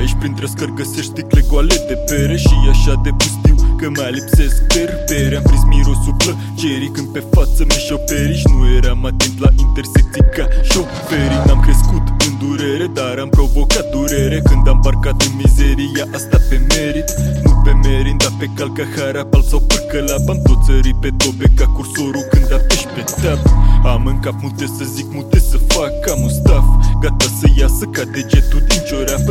Printre scări găsești sticle goale de pere Și așa de pustiu că mai lipsesc berbere. Am prins mirosul plăcerii când pe față mi șoperi Și nu eram atent la intersecții ca șoferii. N-am crescut în durere, dar am provocat durere Când am parcat în mizeria asta pe merit. Nu pe merit, dar pe calca harapal sau părcălap Am tot țărit pe dobe ca cursorul când apeși pe tab Am în cap multe să zic, multe să fac Am un staff gata să iasă ca degetul din cioreaf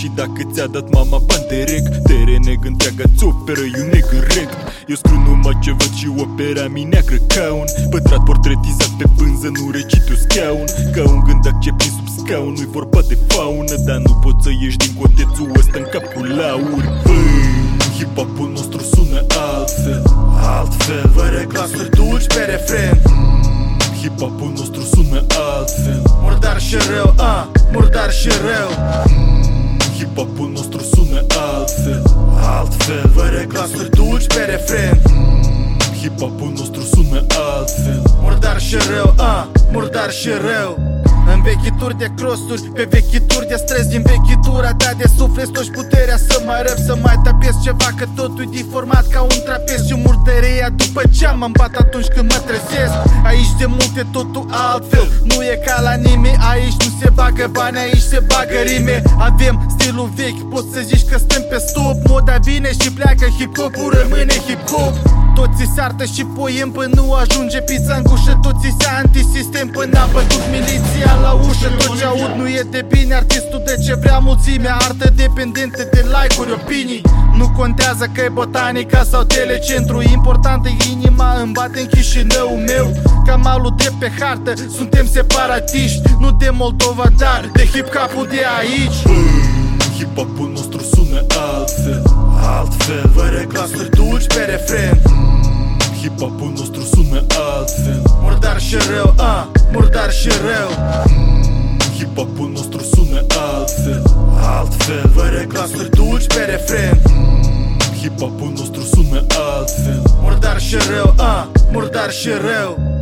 și dacă ți-a dat mama bani de rec Te reneg întreaga ți operă, eu neg în rec Eu scriu numai ce văd și opera mi neagră ca un Pătrat portretizat pe pânză, nu recitiu scaun. Ca un gândac ce prin sub scaun, nu-i vorba de faună Dar nu poți să ieși din cotețul ăsta în cap cu lauri Hip-hopul nostru sună altfel Altfel, fără glasuri dulci pe refren. Hip-hopul nostru sună altfel. Murdar și rău, ah, murdar și rău Hip-hopul nostru sună altfel. Altfel, fără glasuri dulci pe refren. Hip-hopul nostru sună altfel. Murdar și rău, ah, murdar și rău. În vechituri de crossuri, pe vechituri de stres Din vechitura ta de suflet Toși puterea să mai răp, să mai tapez ceva Că totul e deformat ca un trapez Și murdăria după ce am bat atunci când mă trezesc. Aici de multe totul altfel. Nu e ca la nimeni, aici nu se bagă bani Aici se bagă rime. Avem stilul vechi, poți să zici că stăm pe stop. Moda vine și pleacă, hip-hopul rămâne hip-hop. Toți se artă și poem până nu ajunge pizza în gușă Toți se antisistem până a bătut miliția la ușă. Tot ce aud nu e de bine Artistul de ce vrea mulțimea. Artă dependentă de like-uri, opinii Nu contează că e botanica sau telecentru. Important e inima, îmi bate în chișinău meu. Camalul de pe hartă Suntem separatiști. Nu de Moldova, dar de hip-hop-ul de aici. Hip-hopul nostru sună altfel. Altfel, fără glasuri dulci pe refren. Hip-hopul nostru sună altfel. Murdar și rău, ah, murdar și rău. Hip-hopul nostru sună altfel. Altfel, fără glasuri dulci pe refren Hip-hopul nostru sună altfel. Murdar și rău, ah, murdar și rău